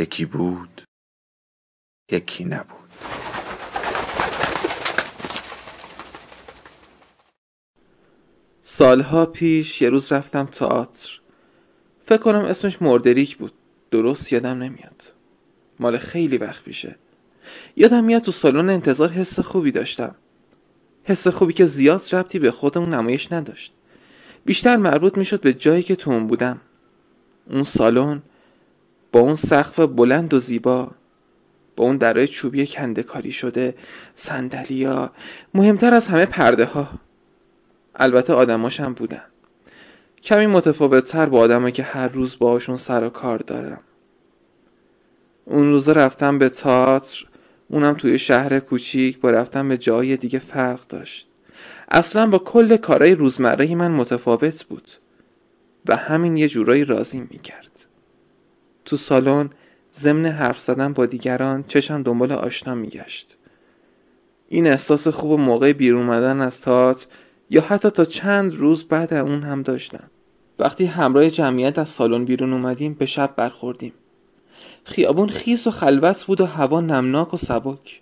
یکی بود یکی نبود. سالها پیش یه روز رفتم تئاتر. فکر کنم اسمش مردریک بود. درست یادم نمیاد. مال خیلی وقت پیشه. یادم میاد تو سالن انتظار حس خوبی داشتم. حس خوبی که زیاد ربطی به خودمون نمایش نداشت. بیشتر مربوط می‌شد به جایی که تو اون بودم. اون سالن با اون سقف بلند و زیبا با اون درای چوبی کنده کاری شده سندلیا مهمتر از همه پرده ها البته آدماش هم بودن. کمی متفاوت تر با آدمایی که هر روز باهاشون سر و کار دارم. اون روزا رفتم به تئاتر اونم توی شهر کوچیک با رفتن به جای دیگه فرق داشت. اصلا با کل کارهای روزمره من متفاوت بود و همین یه جورایی راضی می‌کرد. تو سالن ضمن حرف زدن با دیگران چشم دنبال آشنا میگشت. این احساس خوب موقع بیرون اومدن از تئاتر یا حتی تا چند روز بعد اون هم داشتم. وقتی همراه جمعیت از سالن بیرون اومدیم به شب برخوردیم. خیابون خیس و خلوت بود و هوا نمناک و سبک.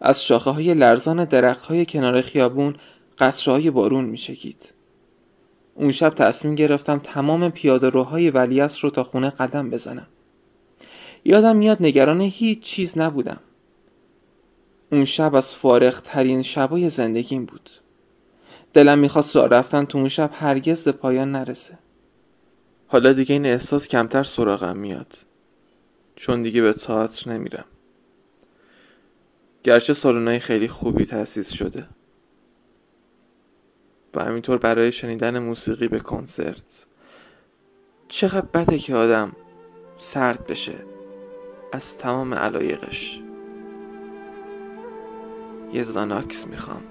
از شاخه های لرزان درخت های کنار خیابون قطره های بارون می شکید. اون شب تصمیم گرفتم تمام پیاده روهای ولیعصر رو تا خونه قدم بزنم. یادم میاد نگران هیچ چیز نبودم. اون شب از فارغ ترین شبای زندگیم بود. دلم می‌خواست راه رفتن تو اون شب هرگز به پایان نرسه. حالا دیگه این احساس کمتر سراغم میاد. چون دیگه به تئاتر نمیرم. گرچه سالنای خیلی خوبی تأسیس شده. و همینطور برای شنیدن موسیقی به کنسرت. چقدر بده که آدم سرد بشه از تمام علایقش. یه زاناکس می‌خوام.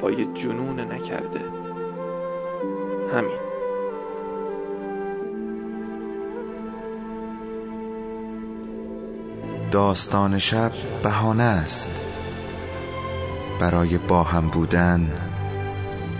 با یه جنون نکرده. همین. داستان شب بهانه است. برای با هم بودن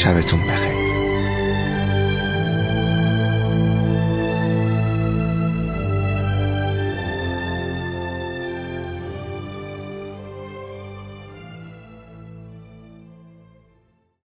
شبتون بخیر.